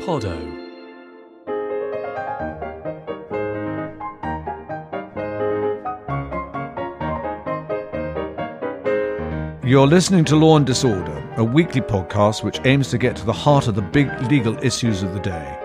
Podot. You're listening to Law and Disorder, a weekly podcast which aims to get to the heart of the big legal issues of the day.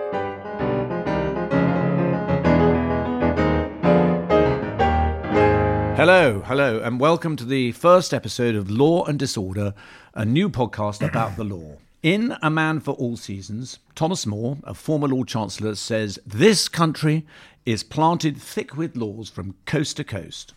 Hello, hello, and welcome to the first episode of Law and Disorder, a new podcast about the law. In A Man for All Seasons, Thomas More, a former Lord Chancellor, says this country is planted thick with laws from coast to coast.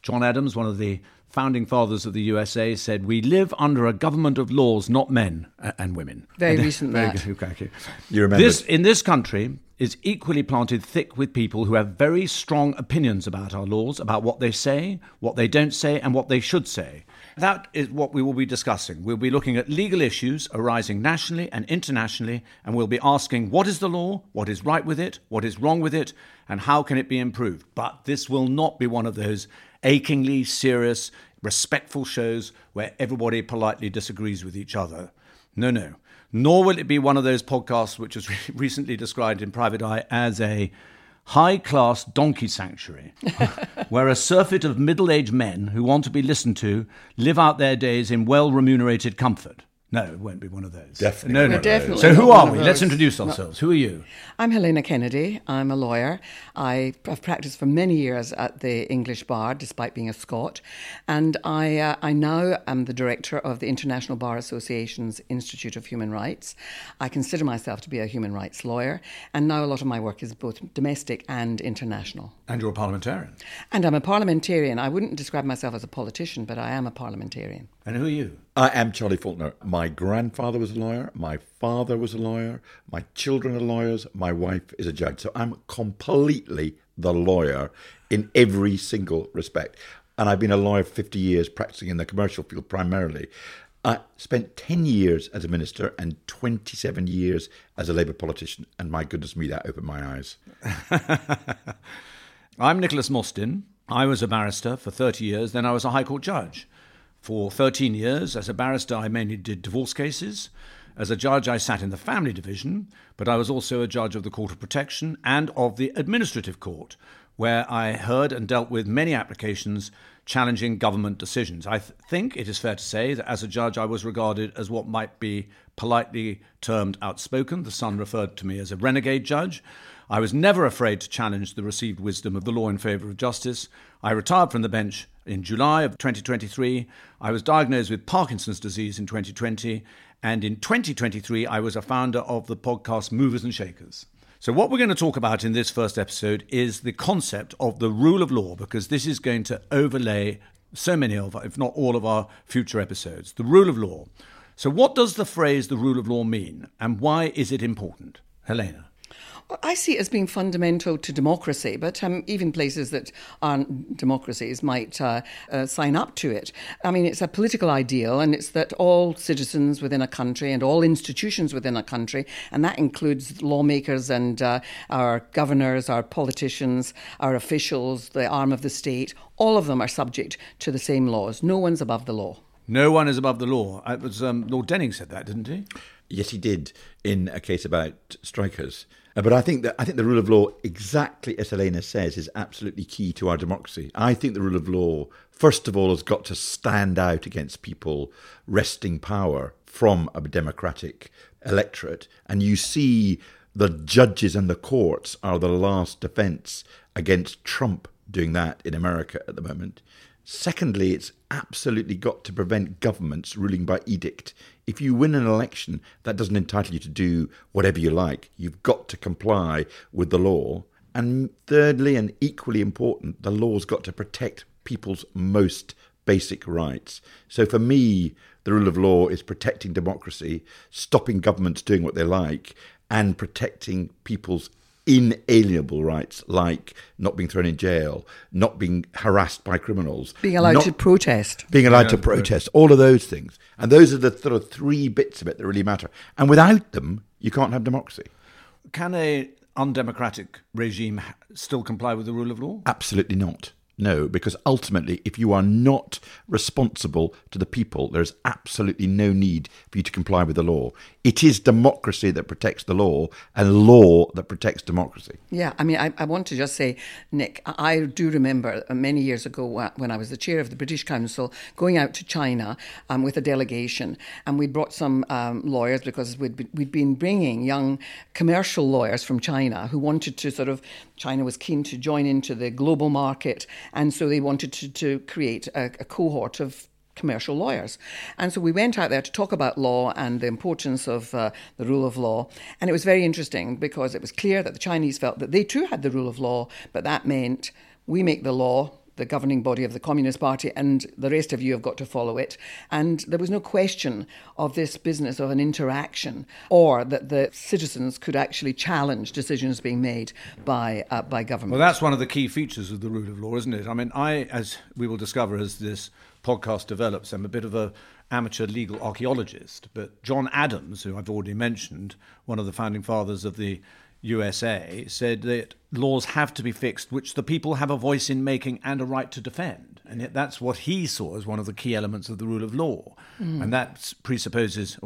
John Adams, one of the founding fathers of the USA, said, We live under a government of laws, not men and women. Very And- recent very that. good, thank you. You remember This, in this country, is equally planted thick with people who have very strong opinions about our laws, about what they say, what they don't say, and what they should say. That is what we will be discussing. We'll be looking at legal issues arising nationally and internationally, and we'll be asking what is the law, what is right with it, what is wrong with it, and how can it be improved. But this will not be one of those achingly serious, respectful shows where everybody politely disagrees with each other. No, no. Nor will it be one of those podcasts which was recently described in Private Eye as a high class donkey sanctuary, where a surfeit of middle aged men who want to be listened to live out their days in well remunerated comfort. No, it won't be one of those. Definitely No, not no. Definitely So, who one are we? Let's introduce ourselves. Who are you? I'm Helena Kennedy. I'm a lawyer. I have practiced for many years at the English Bar, despite being a Scot. And I, uh, I now am the director of the International Bar Association's Institute of Human Rights. I consider myself to be a human rights lawyer. And now a lot of my work is both domestic and international. And you're a parliamentarian. And I'm a parliamentarian. I wouldn't describe myself as a politician, but I am a parliamentarian. And who are you? I am Charlie Falconer. My grandfather was a lawyer. My father was a lawyer. My children are lawyers. My wife is a judge. So I'm completely the lawyer in every single respect. And I've been a lawyer for 50 years, practicing in the commercial field primarily. I spent 10 years as a minister and 27 years as a Labour politician. And my goodness me, that opened my eyes. I'm Nicholas Mostyn. I was a barrister for 30 years, then I was a High Court judge. For 13 years, as a barrister, I mainly did divorce cases. As a judge, I sat in the family division, but I was also a judge of the Court of Protection and of the Administrative Court, where I heard and dealt with many applications challenging government decisions. I th- think it is fair to say that as a judge, I was regarded as what might be politely termed outspoken. The Sun referred to me as a renegade judge. I was never afraid to challenge the received wisdom of the law in favour of justice. I retired from the bench in July of 2023. I was diagnosed with Parkinson's disease in 2020. And in 2023, I was a founder of the podcast Movers and Shakers. So, what we're going to talk about in this first episode is the concept of the rule of law, because this is going to overlay so many of, if not all of our future episodes. The rule of law. So, what does the phrase the rule of law mean, and why is it important? Helena. Well, I see it as being fundamental to democracy, but um, even places that aren't democracies might uh, uh, sign up to it. I mean, it's a political ideal, and it's that all citizens within a country and all institutions within a country, and that includes lawmakers and uh, our governors, our politicians, our officials, the arm of the state, all of them are subject to the same laws. No one's above the law. No one is above the law. It was um, Lord Denning said that, didn't he? Yes, he did in a case about strikers. Uh, But I think that I think the rule of law, exactly as Helena says, is absolutely key to our democracy. I think the rule of law, first of all, has got to stand out against people wresting power from a democratic electorate, and you see the judges and the courts are the last defence against Trump doing that in America at the moment. Secondly, it's absolutely got to prevent governments ruling by edict. If you win an election, that doesn't entitle you to do whatever you like. You've got to comply with the law. And thirdly, and equally important, the law's got to protect people's most basic rights. So for me, the rule of law is protecting democracy, stopping governments doing what they like, and protecting people's inalienable rights, like not being thrown in jail, not being harassed by criminals, Being allowed not to protest. being allowed to protest, all of those things. And those are the sort of three bits of it that really matter. And without them, you can't have democracy. Can a undemocratic regime still comply with the rule of law? Absolutely not. No, because ultimately, if you are not responsible to the people, there's absolutely no need for you to comply with the law. It is democracy that protects the law and law that protects democracy. Yeah, I mean, I, I want to just say, Nick, I do remember many years ago when I was the chair of the British Council going out to China um, with a delegation, and we brought some um, lawyers because we'd, be, we'd been bringing young commercial lawyers from China who wanted to sort of, China was keen to join into the global market, and so they wanted to, to create a, a cohort of commercial lawyers. And so we went out there to talk about law and the importance of uh, the rule of law. And it was very interesting because it was clear that the Chinese felt that they too had the rule of law, but that meant we make the law, the governing body of the Communist Party, and the rest of you have got to follow it. And there was no question of this business of an interaction, or that the citizens could actually challenge decisions being made by uh, by government. Well, that's one of the key features of the rule of law, isn't it? I mean, I, as we will discover as this podcast develops, I'm a bit of a amateur legal archaeologist. But John Adams, who I've already mentioned, one of the founding fathers of the USA said that laws have to be fixed, which the people have a voice in making and a right to defend. And yet that's what he saw as one of the key elements of the rule of law. Mm. And that presupposes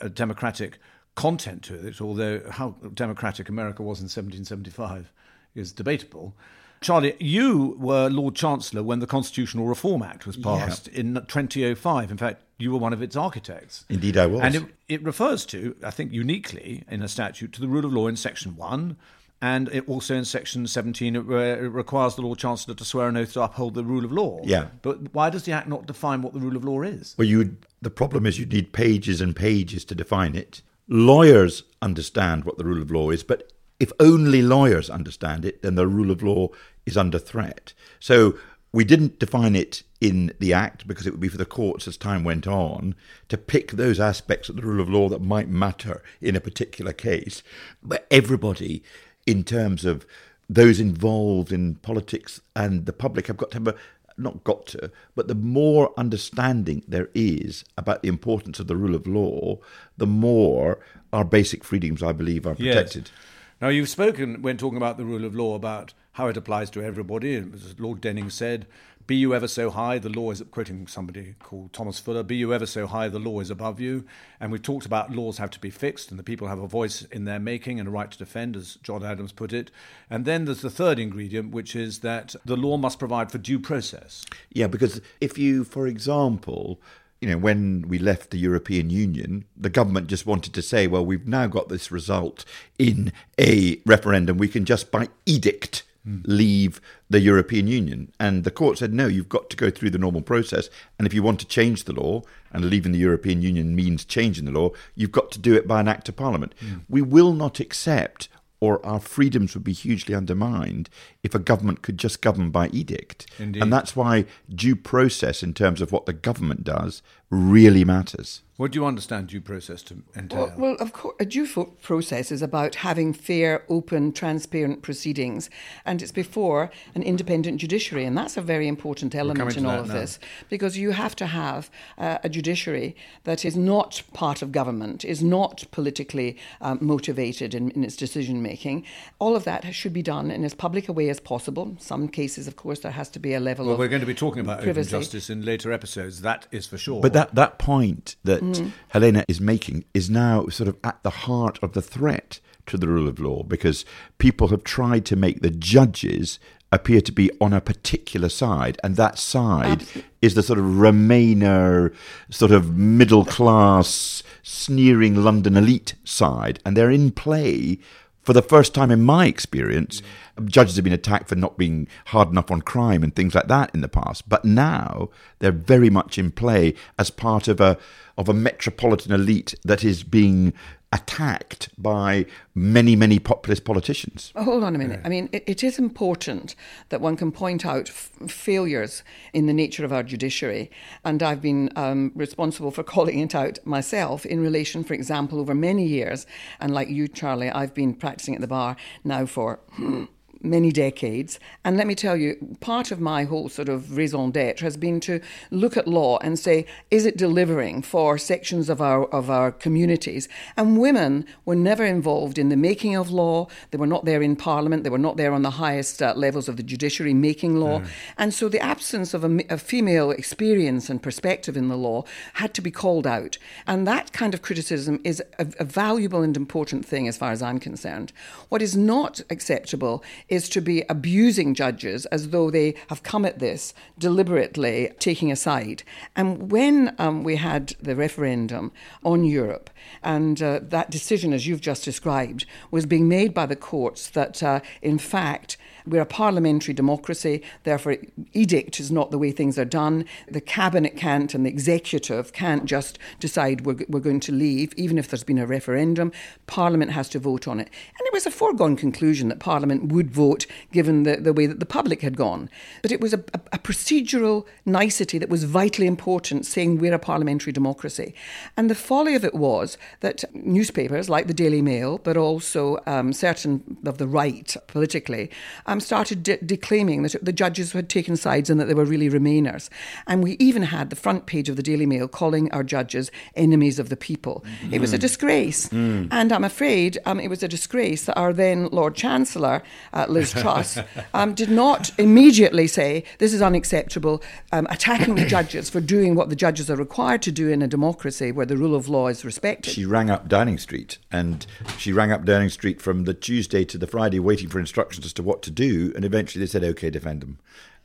a democratic content to it, although how democratic America was in 1775 is debatable. Charlie, you were Lord Chancellor when the Constitutional Reform Act was passed yeah. in 2005. In fact, you were one of its architects. Indeed, I was. And it, it, refers to, I think, uniquely in a statute to the rule of law in Section 1. And it also in Section 17, it, re- it requires the Lord Chancellor to swear an oath to uphold the rule of law. Yeah. But why does the Act not define what the rule of law is? Well, you the problem is you need pages and pages to define it. Lawyers understand what the rule of law is, but if only lawyers understand it, then the rule of law is under threat. So we didn't define it in the Act because it would be for the courts as time went on to pick those aspects of the rule of law that might matter in a particular case. But everybody, in terms of those involved in politics and the public, have got to have a not got to, but the more understanding there is about the importance of the rule of law, the more our basic freedoms, I believe, are protected. Yes. Now, you've spoken, when talking about the rule of law, about how it applies to everybody. As Lord Denning said, be you ever so high, the law is, quoting somebody called Thomas Fuller, be you ever so high, the law is above you. And we've talked about laws have to be fixed and the people have a voice in their making and a right to defend, as John Adams put it. And then there's the third ingredient, which is that the law must provide for due process. Yeah, because if you, for example, you know, when we left the European Union, the government just wanted to say, well, we've now got this result in a referendum. We can just by edict mm. leave the European Union. And the court said, no, you've got to go through the normal process. And if you want to change the law, and leaving the European Union means changing the law, you've got to do it by an act of parliament. Mm. We will not accept or our freedoms would be hugely undermined if a government could just govern by edict. Indeed. And that's why due process, in terms of what the government does, really matters. What do you understand due process to entail? Well, well, of course, a due process is about having fair, open, transparent proceedings, and it's before an independent judiciary, and that's a very important element in all of now. this because you have to have uh, a judiciary that is not part of government, is not politically um, motivated in, in its decision making. All of that should be done in as public a way as possible. Some cases, of course, there has to be a level well, of. Well, we're going to be talking about privacy. open justice in later episodes. That is for sure. But that that point that mm. Mm-hmm. Helena is making is now sort of at the heart of the threat to the rule of law because people have tried to make the judges appear to be on a particular side, and that side Absolutely. is the sort of Remainer, sort of middle class, sneering London elite side, and they're in play for the first time in my experience. Judges have been attacked for not being hard enough on crime and things like that in the past, but now they're very much in play as part of a of a metropolitan elite that is being attacked by many, many populist politicians. Oh, hold on a minute. I mean, it, it is important that one can point out f- failures in the nature of our judiciary. And I've been um, responsible for calling it out myself in relation, for example, over many years. And like you, Charlie, I've been practicing at the bar now for. Many decades. And let me tell you, part of my whole sort of raison d'etre has been to look at law and say, is it delivering for sections of our of our communities? And women were never involved in the making of law. They were not there in Parliament. They were not there on the highest uh, levels of the judiciary making law. Mm. And so the absence of a, a female experience and perspective in the law had to be called out. And that kind of criticism is a, a valuable and important thing as far as I'm concerned. What is not acceptable is to be abusing judges as though they have come at this deliberately taking a side. And when um, we had the referendum on Europe, and uh, that decision, as you've just described, was being made by the courts that, uh, in fact, we're a parliamentary democracy, therefore, edict is not the way things are done. The cabinet can't and the executive can't just decide we're, we're going to leave, even if there's been a referendum. Parliament has to vote on it. And it was a foregone conclusion that Parliament would vote given the, the way that the public had gone. But it was a, a, a procedural nicety that was vitally important, saying we're a parliamentary democracy. And the folly of it was that newspapers like the Daily Mail, but also um, certain of the right politically, um, um, started de- declaiming that the judges had taken sides and that they were really Remainers. And we even had the front page of the Daily Mail calling our judges enemies of the people. Mm. It was a disgrace. Mm. And I'm afraid um, it was a disgrace that our then Lord Chancellor, uh, Liz Truss, um, did not immediately say, this is unacceptable, um, attacking the judges for doing what the judges are required to do in a democracy where the rule of law is respected. She rang up Downing Street and she rang up Downing Street from the Tuesday to the Friday waiting for instructions as to what to do and eventually they said, okay, defend them.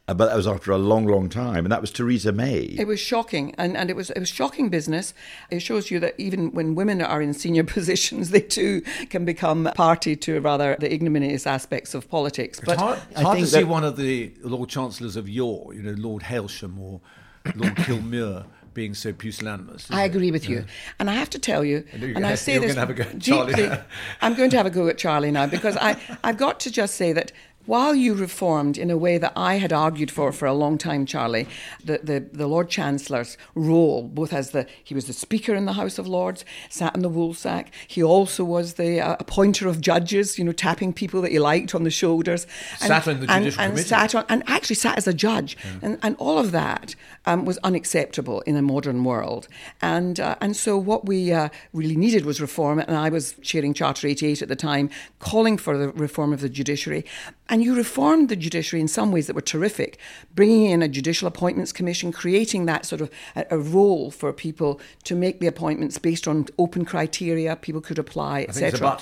Uh, but that was after a long, long time, and that was Theresa May. It was shocking, and, and it was it was shocking business. It shows you that even when women are in senior positions, they too can become party to rather the ignominious aspects of politics. But it's hard, it's hard to see one of the Lord Chancellors of yore, you know, Lord Hailsham or Lord Kilmuir being so pusillanimous. I agree with you. And I have to tell you, and I say this deeply, I'm going to have a go at Charlie now because I, I've got to just say that while you reformed in a way that I had argued for for a long time, Charlie, the, the, the, Lord Chancellor's role, both as the he was the Speaker in the House of Lords, sat in the woolsack. He also was the uh, appointer of judges, you know, tapping people that he liked on the shoulders. And, sat on the judicial and, and sat on, and actually sat as a judge, yeah. and, and all of that um, was unacceptable in a modern world. And uh, and so what we uh, really needed was reform, and I was chairing Charter 88 at the time, calling for the reform of the judiciary. And you reformed the judiciary in some ways that were terrific, bringing in a judicial appointments commission, creating that sort of a, a role for people to make the appointments based on open criteria. People could apply, etc.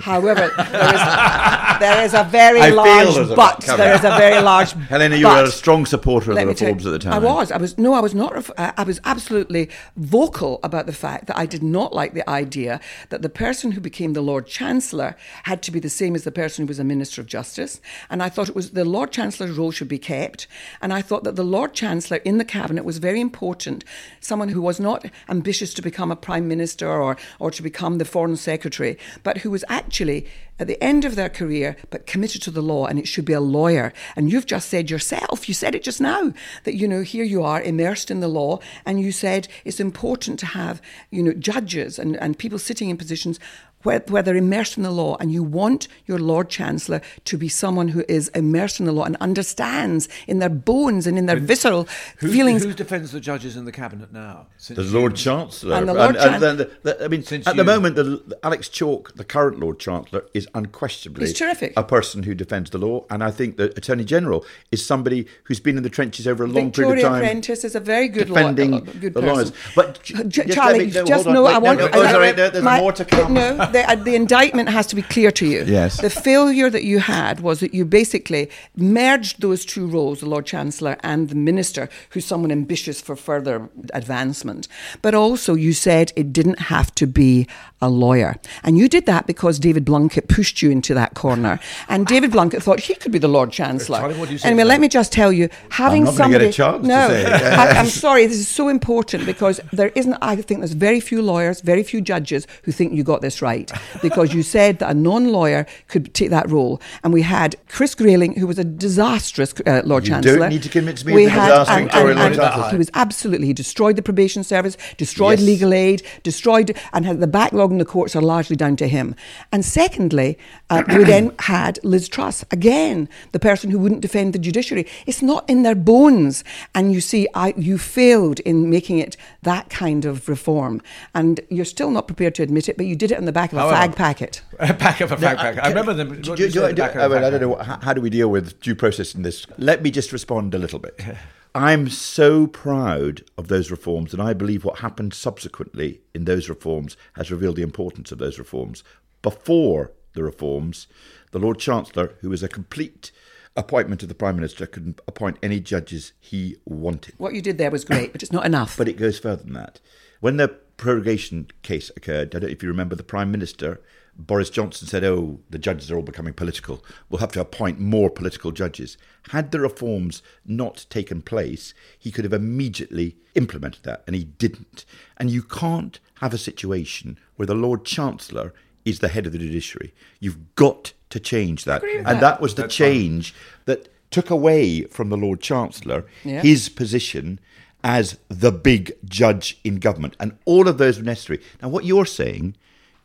However, there is, there is a very I large but. There is a very large. Helena, you were a strong supporter of the reforms at the time. I was. I was. No, I was not. I was absolutely vocal about the fact that I did not like the idea that the person who became the Lord Chancellor had to be the same as the person who was a Minister of Justice and I thought it was the Lord Chancellor's role should be kept. And I thought that the Lord Chancellor in the cabinet was very important, someone who was not ambitious to become a prime minister or, or to become the foreign secretary, but who was actually at the end of their career, but committed to the law, and it should be a lawyer. And you've just said yourself, you said it just now, that, you know, here you are immersed in the law, and you said it's important to have, you know, judges and, and people sitting in positions where, where they're immersed in the law, and you want your Lord Chancellor to be someone who is immersed in the law and understands in their bones and in their visceral who, feelings. Who defends the judges in the cabinet now? The Lord Chancellor. And the Lord and, and, the, the, I mean, since at you... the moment, the, Alex Chalk, the current Lord Chancellor, is unquestionably He's terrific. a person who defends the law, and I think the Attorney General is somebody who's been in the trenches over a long Victoria period of time. Prentis is a very good defending law, good the lawyers. But J- Charlie, me, no, just know, I want. No, oh, no, sorry, there's my, more to come. No, the, uh, the, indictment has to be clear to you. Yes. The failure that you had was that you basically merged those two roles, the Lord Chancellor and the Minister, who's someone ambitious for further advancement. But also, you said it didn't have to be a lawyer. And you did that because David Blunkett pushed you into that corner. And David Blunkett thought he could be the Lord Chancellor. Anyway, let me just tell you, having I'm somebody. no, I, am sorry, this is so important because there isn't, I think there's very few lawyers, very few judges who think you got this right. Right because you said that a non-lawyer could take that role, and we had Chris Grayling, who was a disastrous uh, Lord You Chancellor. don't need to convince me we had, disaster and, Victoria and- Lord Chancellor. He was absolutely he destroyed the probation service, destroyed Yes. legal aid, destroyed, and had the backlog in the courts are largely down to him. And secondly, uh, we then had Liz Truss again, the person who wouldn't defend the judiciary. It's not in their bones, and you see, I you failed in making it that kind of reform, and you're still not prepared to admit it, but you did it on the back of a However- fag packet. back uh, of a fact packet. I remember them. Do, do, do, said, do, back of I, a mean, I don't know. How, how do we deal with due process in this? Let me just respond a little bit. I'm so proud of those reforms, and I believe what happened subsequently in those reforms has revealed the importance of those reforms. Before the reforms, the Lord Chancellor, who was a complete appointment of the Prime Minister, could appoint any judges he wanted. What you did there was great, but it's not enough. But it goes further than that. When the prorogation case occurred, I don't know if you remember, the Prime Minister, Boris Johnson, said, Oh, the judges are all becoming political. We'll have to appoint more political judges. Had the reforms not taken place, he could have immediately implemented that, and he didn't. And you can't have a situation where the Lord Chancellor is the head of the judiciary. You've got to change that. And that, that. was the change that took away from the Lord Chancellor Yeah. his position as the big judge in government. And all of those were necessary. Now, what you're saying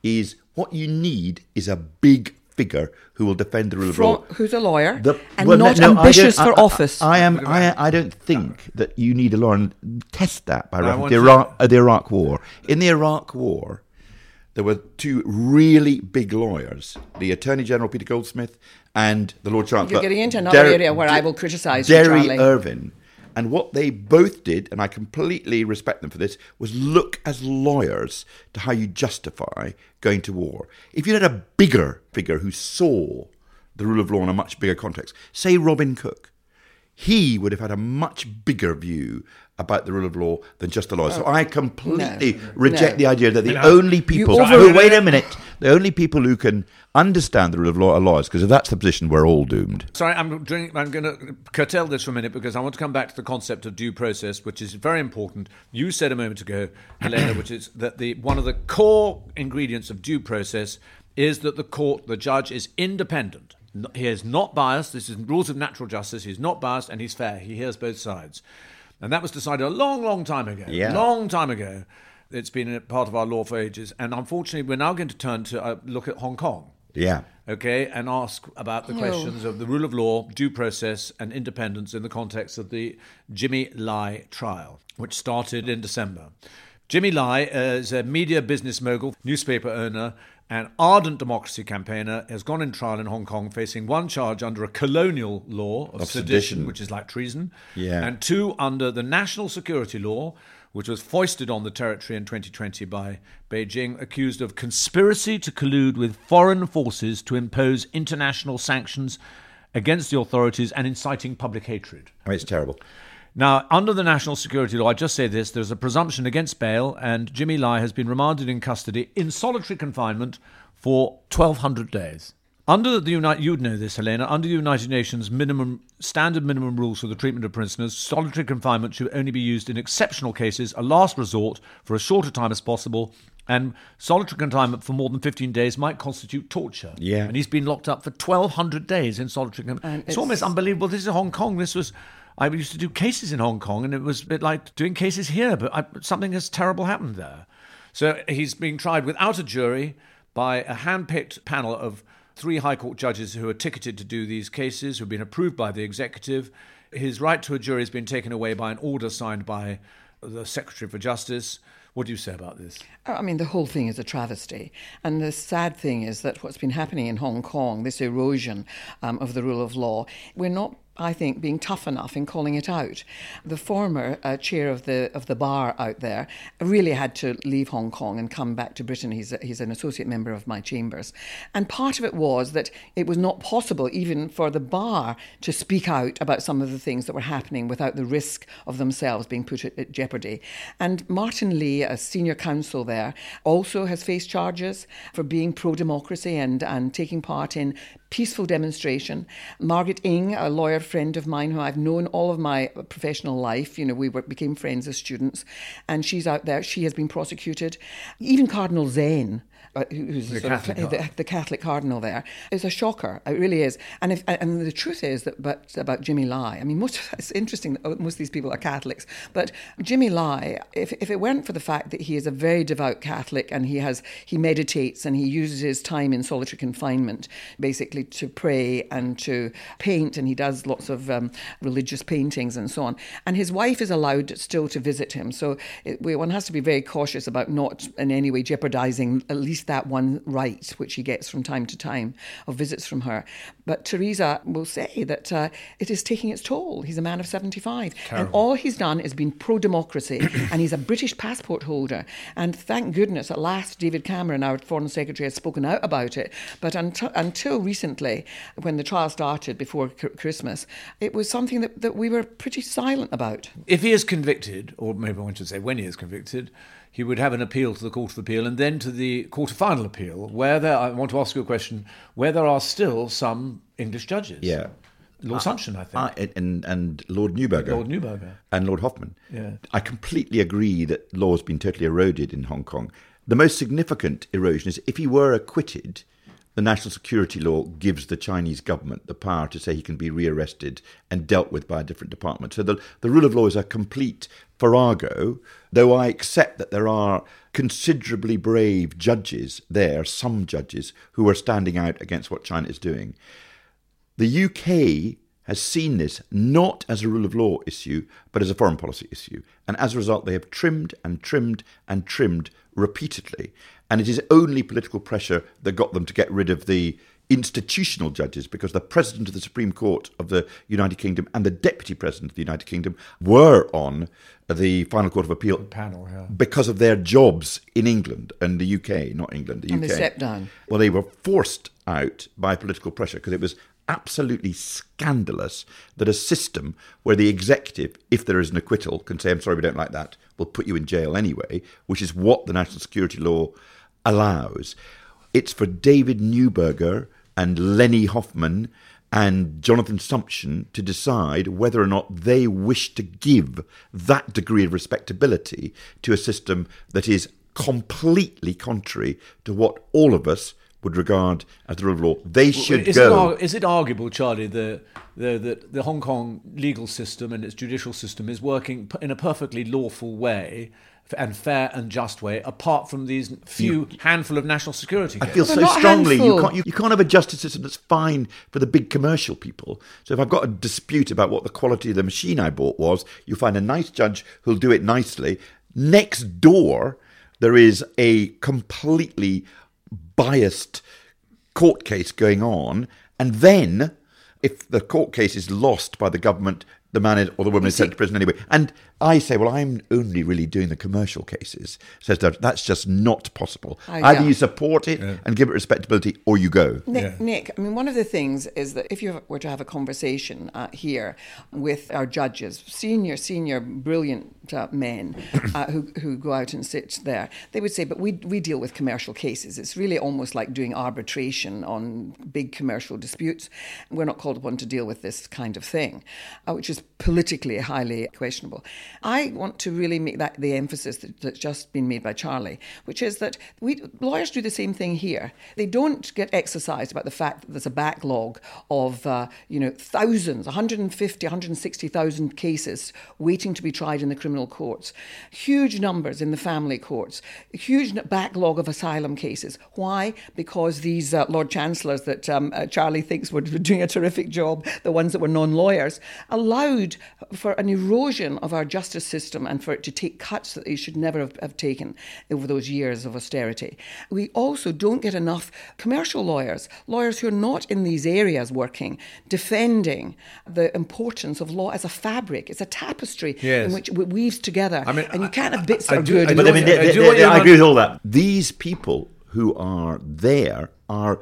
is what you need is a big figure who will defend the rule of law. who's a lawyer The- and well, not no, ambitious don't- for I- I- office. I, am. I, I don't think that you need a lawyer. And test that by I reference the Iraq, uh, the Iraq War. In the Iraq War, there were two really big lawyers: the Attorney General Peter Goldsmith and the Lord Chancellor. You're getting into another Derry- area where I will criticise you, Derry Charlie. Irvine. And what they both did, and I completely respect them for this, was look as lawyers to how you justify going to war. If you had a bigger figure who saw the rule of law in a much bigger context, say Robin Cook, he would have had a much bigger view about the rule of law than just the lawyers. so I completely reject No. the idea that the know, only people over- who, wait a minute, the only people who can understand the rule of law are lawyers, because if that's the position, we're all doomed. Sorry, I'm, doing, I'm going to curtail this for a minute because I want to come back to the concept of due process, which is very important. You said a moment ago, Helena, which is that the one of the core ingredients of due process is that the court, the judge, is independent. N- He is not biased. This is rules of natural justice. He's not biased and he's fair. He hears both sides. And that was decided a long, long time ago. Yeah. Long time ago. It's been a part of our law for ages. And unfortunately, we're now going to turn to uh, look at Hong Kong Yeah. okay, and ask about the questions of the rule of law, due process, and independence in the context of the Jimmy Lai trial, which started in December. Jimmy Lai is a media business mogul, newspaper owner, and ardent democracy campaigner, has gone in trial in Hong Kong facing one charge under a colonial law of, Of sedition, sedition. which is like treason, Yeah. and two under the national security law, which was foisted on the territory in 2020 by Beijing, accused of conspiracy to collude with foreign forces to impose international sanctions against the authorities and inciting public hatred. I mean, it's terrible. Now, under the national security law, I just say this there's a presumption against bail, and Jimmy Lai has been remanded in custody in solitary confinement for 1,200 days. Under the United, you'd know this, Helena. Under the United Nations minimum standard minimum rules for the treatment of prisoners, solitary confinement should only be used in exceptional cases, a last resort, for as short a time as possible, and solitary confinement for more than 15 days might constitute torture. Yeah. and he's been locked up for 1,200 days in solitary confinement. It's, it's- almost unbelievable. This is Hong Kong. This was. I used to do cases in Hong Kong, and it was a bit like doing cases here, but I, something has terrible happened there. So he's being tried without a jury by a hand-picked panel of three High Court judges who are ticketed to do these cases, who've been approved by the executive. His right to a jury has been taken away by an order signed by the Secretary for Justice. What do you say about this? I mean, the whole thing is a travesty. And the sad thing is that what's been happening in Hong Kong, this erosion um, of the rule of law, we're not. I think being tough enough in calling it out. The former uh, chair of the of the bar out there really had to leave Hong Kong and come back to Britain. He's a, he's an associate member of my chambers, and part of it was that it was not possible even for the bar to speak out about some of the things that were happening without the risk of themselves being put at, at jeopardy. And Martin Lee, a senior counsel there, also has faced charges for being pro-democracy and and taking part in peaceful demonstration. Margaret Ng, a lawyer friend of mine who I've known all of my professional life. You know, we were, became friends as students, and she's out there. She has been prosecuted. Even Cardinal Zen uh, who's The sort of- Catholic the, the Catholic cardinal there, is a shocker. It really is. And if and the truth is that but about Jimmy Lai, I mean, most it's interesting that most of these people are Catholics, but Jimmy Lai, if if it weren't for the fact that he is a very devout Catholic and he has he meditates and he uses his time in solitary confinement basically to pray and to paint, and he does lots of um, religious paintings and so on. And his wife is allowed still to visit him, so it, we, one has to be very cautious about not in any way jeopardising at least that one right which he gets from time to time of visits from her. But Teresa will say that uh, it is taking its toll. He's a man of 75. And all he's done is been pro democracy, and he's a British passport holder. And thank goodness, at last, David Cameron, our Foreign Secretary, has spoken out about it. But until, until recently, when the trial started before C- Christmas, it was something that, that we were pretty silent about. If he is convicted, or maybe one should say when he is convicted, he would have an appeal to the Court of Appeal and then to the Court of Final Appeal, where there, I want to ask you a question, where there are still some English judges. Yeah. Lord Sumption, I think. I, and, and Lord Neuberger. Lord Neuberger. And Lord Hoffmann. Yeah. I completely agree that law has been totally eroded in Hong Kong. The most significant erosion is if he were acquitted, the national security law gives the Chinese government the power to say he can be rearrested and dealt with by a different department. So the, the rule of law is a complete farrago, though I accept that there are considerably brave judges there, some judges, who are standing out against what China is doing. The UK has seen this not as a rule of law issue, but as a foreign policy issue. And as a result, they have trimmed and trimmed and trimmed repeatedly. And it is only political pressure that got them to get rid of the institutional judges because the president of the Supreme Court of the United Kingdom and the deputy president of the United Kingdom were on the final court of appeal panel, yeah. because of their jobs in England and the UK, not England, the And UK. they stepped down. Well, they were forced out by political pressure because it was absolutely scandalous that a system where the executive, if there is an acquittal, can say, I'm sorry, we don't like that, will put you in jail anyway, which is what the national security law allows. It's for David Neuberger and Lenny Hoffmann and Jonathan Sumption to decide whether or not they wish to give that degree of respectability to a system that is completely contrary to what all of us would regard as the rule of law. They should is, it, go. ar- is it arguable, Charlie, that the, the, the Hong Kong legal system and its judicial system is working in a perfectly lawful way and fair and just way, apart from these few handful of national security I feel They're so not strongly you can't you, you can't have a justice system that's fine for the big commercial people. So if I've got a dispute about what the quality of the machine I bought was, you find a nice judge who'll do it nicely. Next door, there is a completely biased court case going on, and then if the court case is lost by the government, the man is, or the woman is sent to prison anyway. And I say, well, I'm only really doing the commercial cases. Says that that's just not possible. Oh, Either yeah. you support it and give it respectability, or you go. Nick, Nick, I mean, one of the things is that if you were to have a conversation uh, here with our judges, senior, senior, brilliant uh, men uh, who, who go out and sit there, they would say, but we, we deal with commercial cases. It's really almost like doing arbitration on big commercial disputes. We're not called upon to deal with this kind of thing, uh, which is politically highly questionable. I want to really make that the emphasis that, that's just been made by Charlie, which is that we lawyers do the same thing here. They don't get exercised about the fact that there's a backlog of uh, you know thousands, 150, 160,000 cases waiting to be tried in the criminal courts, huge numbers in the family courts, huge backlog of asylum cases. Why? Because these uh, Lord Chancellors that um, uh, Charlie thinks were doing a terrific job, the ones that were non-lawyers, allowed for an erosion of our justice system and for it to take cuts that they should never have, have taken over those years of austerity. We also don't get enough commercial lawyers, lawyers who are not in these areas working, defending the importance of law as a fabric. It's a tapestry Yes. in which it weaves together. I mean, and you can't have bits I that are do- good. I do But I mean, want- that they- they- they- I agree with all that. These people who are there are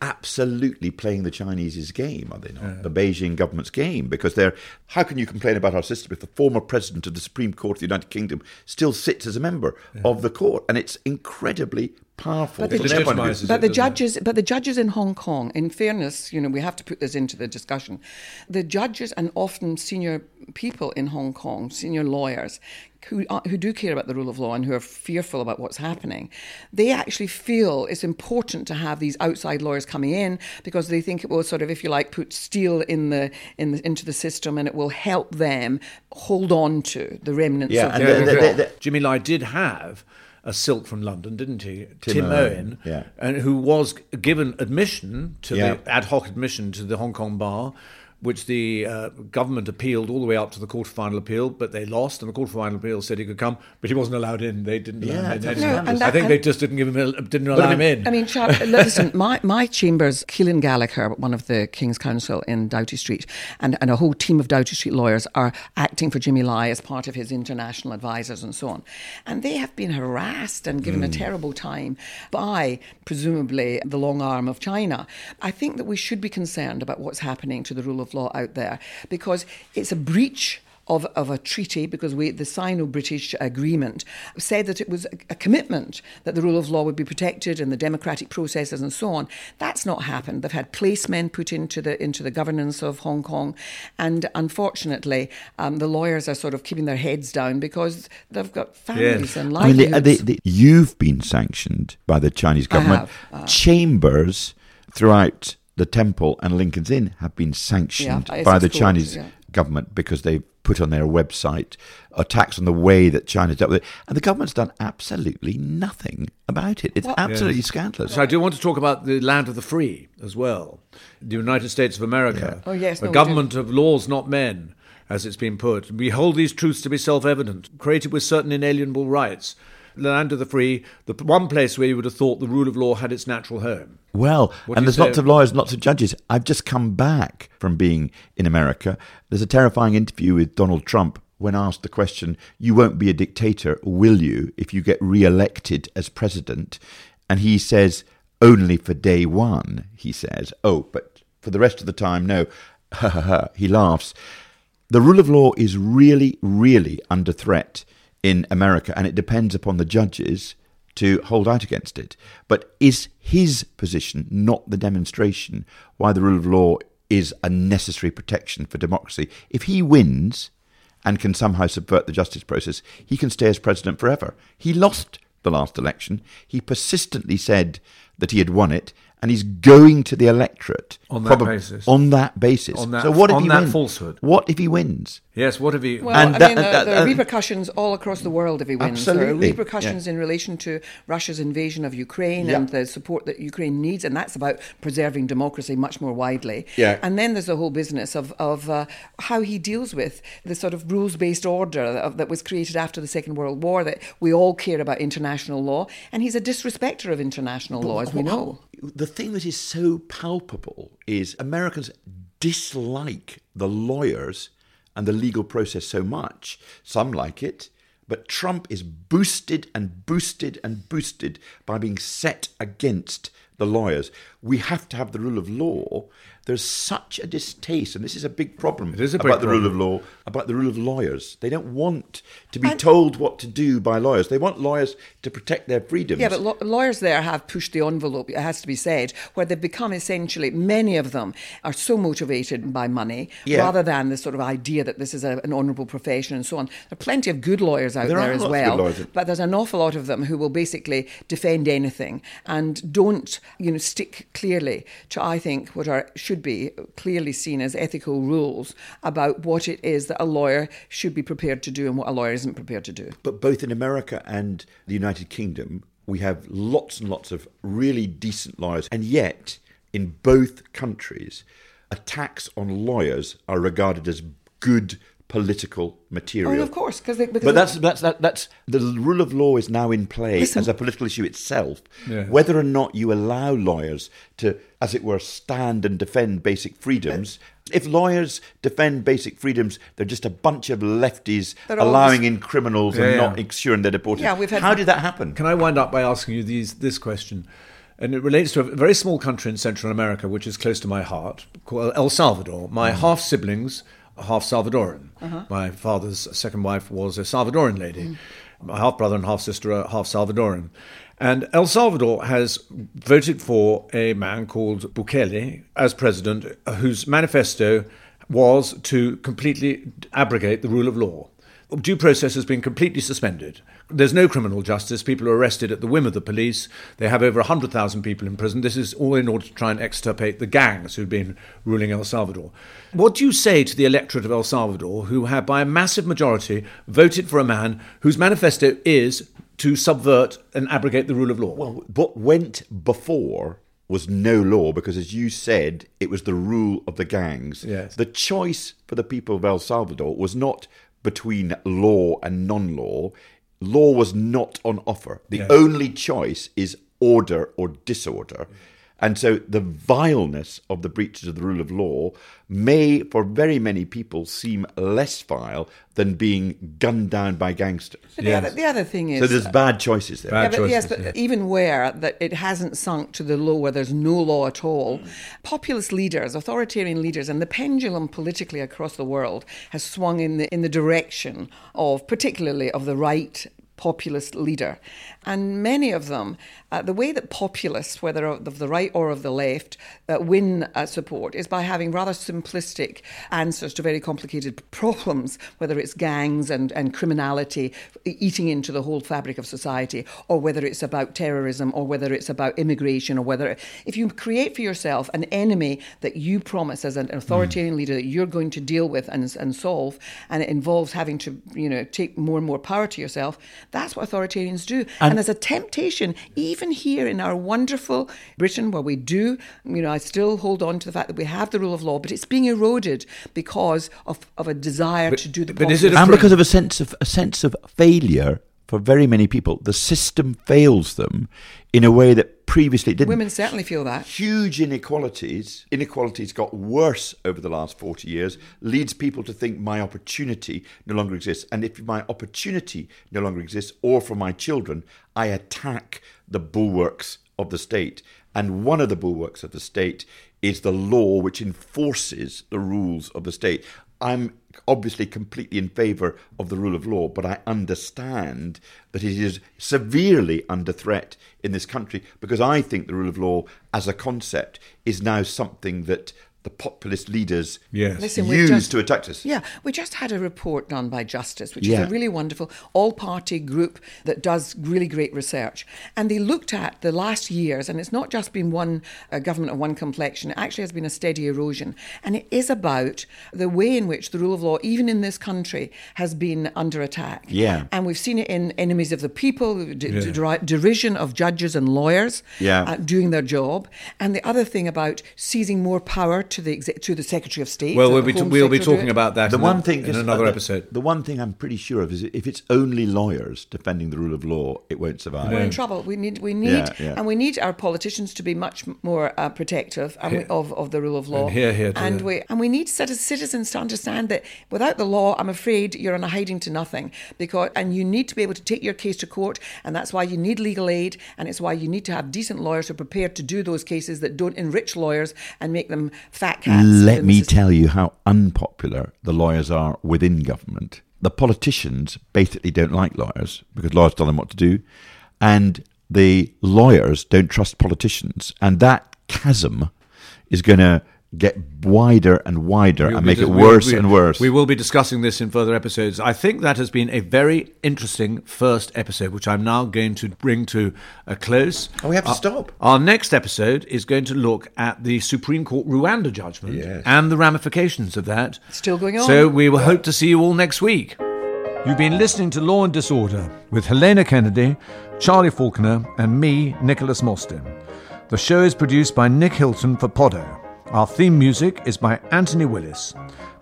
absolutely playing the Chinese's game, are they not? The Beijing government's game, because they're. How can you complain about our system if the former president of the Supreme Court of the United Kingdom still sits as a member of the court? And it's incredibly powerful. But the, It legitimises it, the doesn't it? judges, but the judges in Hong Kong, in fairness, you know, we have to put this into the discussion. The judges and often senior people in Hong Kong, senior lawyers, who are, who do care about the rule of law and who are fearful about what's happening, they actually feel it's important to have these outside lawyers coming in because they think it will sort of, if you like, put steel in the, in the into the system and it will help them hold on to the remnants Yeah, of and the the- rule of the- law. the- the- Jimmy Lai did have a silk from London, didn't he? Tim Owen, Owen, yeah. and who was given admission to Yeah. the ad hoc admission to the Hong Kong bar, which the uh, government appealed all the way up to the Court of Final Appeal, but they lost, and the Court of Final Appeal said he could come, but he wasn't allowed in. They didn't allow Yeah, him in. No, and I that- think they just didn't give him, a, didn't allow him in. I mean, Chap, listen, my, my chambers, Caoilfhionn Gallagher, one of the King's Counsel in Doughty Street, and, and a whole team of Doughty Street lawyers are acting for Jimmy Lai as part of his international advisors and so on. And they have been harassed and given a terrible time by, presumably, the long arm of China. I think that we should be concerned about what's happening to the rule of law out there because it's a breach of, of a treaty because we, the Sino-British agreement said that it was a, a commitment that the rule of law would be protected and the democratic processes and so on. That's not happened. They've had placemen put into the into the governance of Hong Kong, and unfortunately, um, the lawyers are sort of keeping their heads down because they've got families Yes. and I mean, they, they, they, you've been sanctioned by the Chinese government. have, uh. Chambers throughout the Temple and Lincoln's Inn have been sanctioned Yeah, by the Essex Chinese yeah. government because they've put on their website attacks on the way that China dealt with it. And the government's done absolutely nothing about it. It's absolutely scandalous. So I do want to talk about the land of the free as well, the United States of America. Oh, yes, a no, government of laws, not men, as it's been put. We hold these truths to be self-evident, created with certain inalienable rights. The land of the free, the one place where you would have thought the rule of law had its natural home. Well, What and there's lots of lawyers, lots of judges. I've just come back from being in America. There's a terrifying interview with Donald Trump when asked the question, You won't be a dictator, will you, if you get re elected as president? And he says, Only for day one, he says. Oh, but for the rest of the time, no. Ha ha ha. He laughs. The rule of law is really, really under threat in America, and it depends upon the judges to hold out against it. But is his position not the demonstration why the rule of law is a necessary protection for democracy? If he wins and can somehow subvert the justice process, he can stay as president forever. He lost the last election. He persistently said that he had won it, and he's going to the electorate On that probab- basis. On that basis. On that- so what if on he that wins? falsehood. What if he wins? Yes, what if he? Well, And I that- mean, there, that- there are repercussions all across the world if he wins. Absolutely. There are repercussions yeah. in relation to Russia's invasion of Ukraine Yeah. and the support that Ukraine needs, and that's about preserving democracy much more widely. Yeah. And then there's the whole business of, of uh, how he deals with the sort of rules based order of, that was created after the Second World War, that we all care about international law, and he's a disrespecter of international law, as we know. The thing that is so palpable is Americans dislike the lawyers and the legal process so much. Some like it, but Trump is boosted and boosted and boosted by being set against the lawyers. We have to have the rule of law. There's such a distaste, and this is a big problem It is a big about the rule of law, about the rule of lawyers. They don't want to be told what to do by lawyers. They want lawyers to protect their freedoms. Yeah, but law- lawyers there have pushed the envelope, it has to be said, where they've become essentially, many of them are so motivated by money Yeah. rather than the sort of idea that this is a, an honourable profession and so on. There are plenty of good lawyers out There there are as lots of well, good but there's an awful lot of them who will basically defend anything and don't, you know, stick clearly to, I think, what are should be clearly seen as ethical rules about what it is that a lawyer should be prepared to do and what a lawyer isn't prepared to do. But both in America and the United Kingdom, we have lots and lots of really decent lawyers. And yet, in both countries, attacks on lawyers are regarded as good political material. Oh, of course, because because But that's that's that, that's the rule of law is now in play Listen. as a political issue itself. Yeah. Whether or not you allow lawyers to, as it were, stand and defend basic freedoms. If lawyers defend basic freedoms, they're just a bunch of lefties They're allowing just- in criminals Yeah, and yeah. not ensuring they're deported. Yeah, we've had- How did that happen? Can I wind up by asking you these, this question? And it relates to a very small country in Central America, which is close to my heart, called El Salvador. My mm. half siblings are half Salvadoran. Uh-huh. My father's second wife was a Salvadoran lady. Mm. My half brother and half sister are half Salvadoran. And El Salvador has voted for a man called Bukele as president, whose manifesto was to completely abrogate the rule of law. Due process has been completely suspended. There's no criminal justice. People are arrested at the whim of the police. They have over 100,000 people in prison. This is all in order to try and extirpate the gangs who've been ruling El Salvador. What do you say to the electorate of El Salvador, who have, by a massive majority, voted for a man whose manifesto is to subvert and abrogate the rule of law? Well, what went before was no law because, as you said, it was the rule of the gangs. Yes. The choice for the people of El Salvador was not between law and non law. Law was not on offer. The only choice is order or disorder. And so the vileness of the breaches of the rule of law may, for very many people, seem less vile than being gunned down by gangsters. But Yes. the, other, the other thing is. So there's bad choices there. Bad yeah, but, yes, but yeah. even where that it hasn't sunk to the low where there's no law at all, populist leaders, authoritarian leaders, and the pendulum politically across the world has swung in the in the direction of particularly of the right populist leader. And many of them, uh, the way that populists, whether of the right or of the left, uh, win uh, support is by having rather simplistic answers to very complicated problems, whether it's gangs and, and criminality eating into the whole fabric of society, or whether it's about terrorism, or whether it's about immigration, or whether if you create for yourself an enemy that you promise as an authoritarian leader that you're going to deal with and, and solve, and it involves having to, you know, take more and more power to yourself, that's what authoritarians do. And, there's a temptation, even here in our wonderful Britain, where we do, you know, I still hold on to the fact that we have the rule of law, but it's being eroded because of, of a desire to do the but is it and because of a sense of a sense of failure for very many people, the system fails them in a way that previously didn't. Women certainly feel that. Huge inequalities. Inequalities got worse over the last 40 years, leads people to think my opportunity no longer exists. And if my opportunity no longer exists, or for my children, I attack the bulwarks of the state. And one of the bulwarks of the state is the law which enforces the rules of the state. I'm obviously completely in favour of the rule of law, but I understand that it is severely under threat in this country because I think the rule of law as a concept is now something that the populist leaders Yes. Listen, we've use just- to attack us. Yeah, we just had a report done by Justice, which is a really wonderful all party group that does really great research. And they looked at the last years, and it's not just been one uh, government of one complexion, it actually has been a steady erosion. And it is about the way in which the rule of law, even in this country, has been under attack. Yeah. And we've seen it in enemies of the people, d- deri- derision of judges and lawyers Yeah. uh, doing their job. And the other thing about seizing more power to the, exe- to the Secretary of State. Well, we'll be, Home we'll be talking about that The in, one a- thing in is- another uh, episode. The one thing I'm pretty sure of is if it's only lawyers defending the rule of law, it won't survive. We're in trouble. We need, we need, Yeah, yeah. and we need our politicians to be much more uh, protective and we, of, of the rule of law. And here, here to and we and we need citizens to understand that without the law, I'm afraid you're on a hiding to nothing. Because and you need to be able to take your case to court, and that's why you need legal aid, and it's why you need to have decent lawyers who are prepared to do those cases that don't enrich lawyers and make them fat cats. Let me tell you how unpopular the lawyers are within government. The politicians basically don't like lawyers because lawyers tell them what to do, and the lawyers don't trust politicians, and that chasm is going to get wider and wider We'll and make dis- it worse we- and worse. We will be discussing this in further episodes. I think that has been a very interesting first episode, which I'm now going to bring to a close. Oh, we have to Our- stop. Our next episode is going to look at the Supreme Court Rwanda judgment Yes. and the ramifications of that. Still going on. So we will hope to see you all next week. You've been listening to Law and Disorder with Helena Kennedy, Charlie Falconer, and me, Nicholas Mostyn. The show is produced by Nick Hilton for Podot. Our theme music is by Anthony Willis.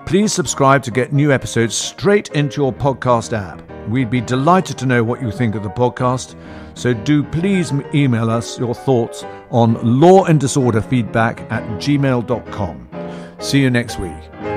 Please subscribe to get new episodes straight into your podcast app. We'd be delighted to know what you think of the podcast, so do please email us your thoughts on law and disorder feedback at gmail.com. See you next week.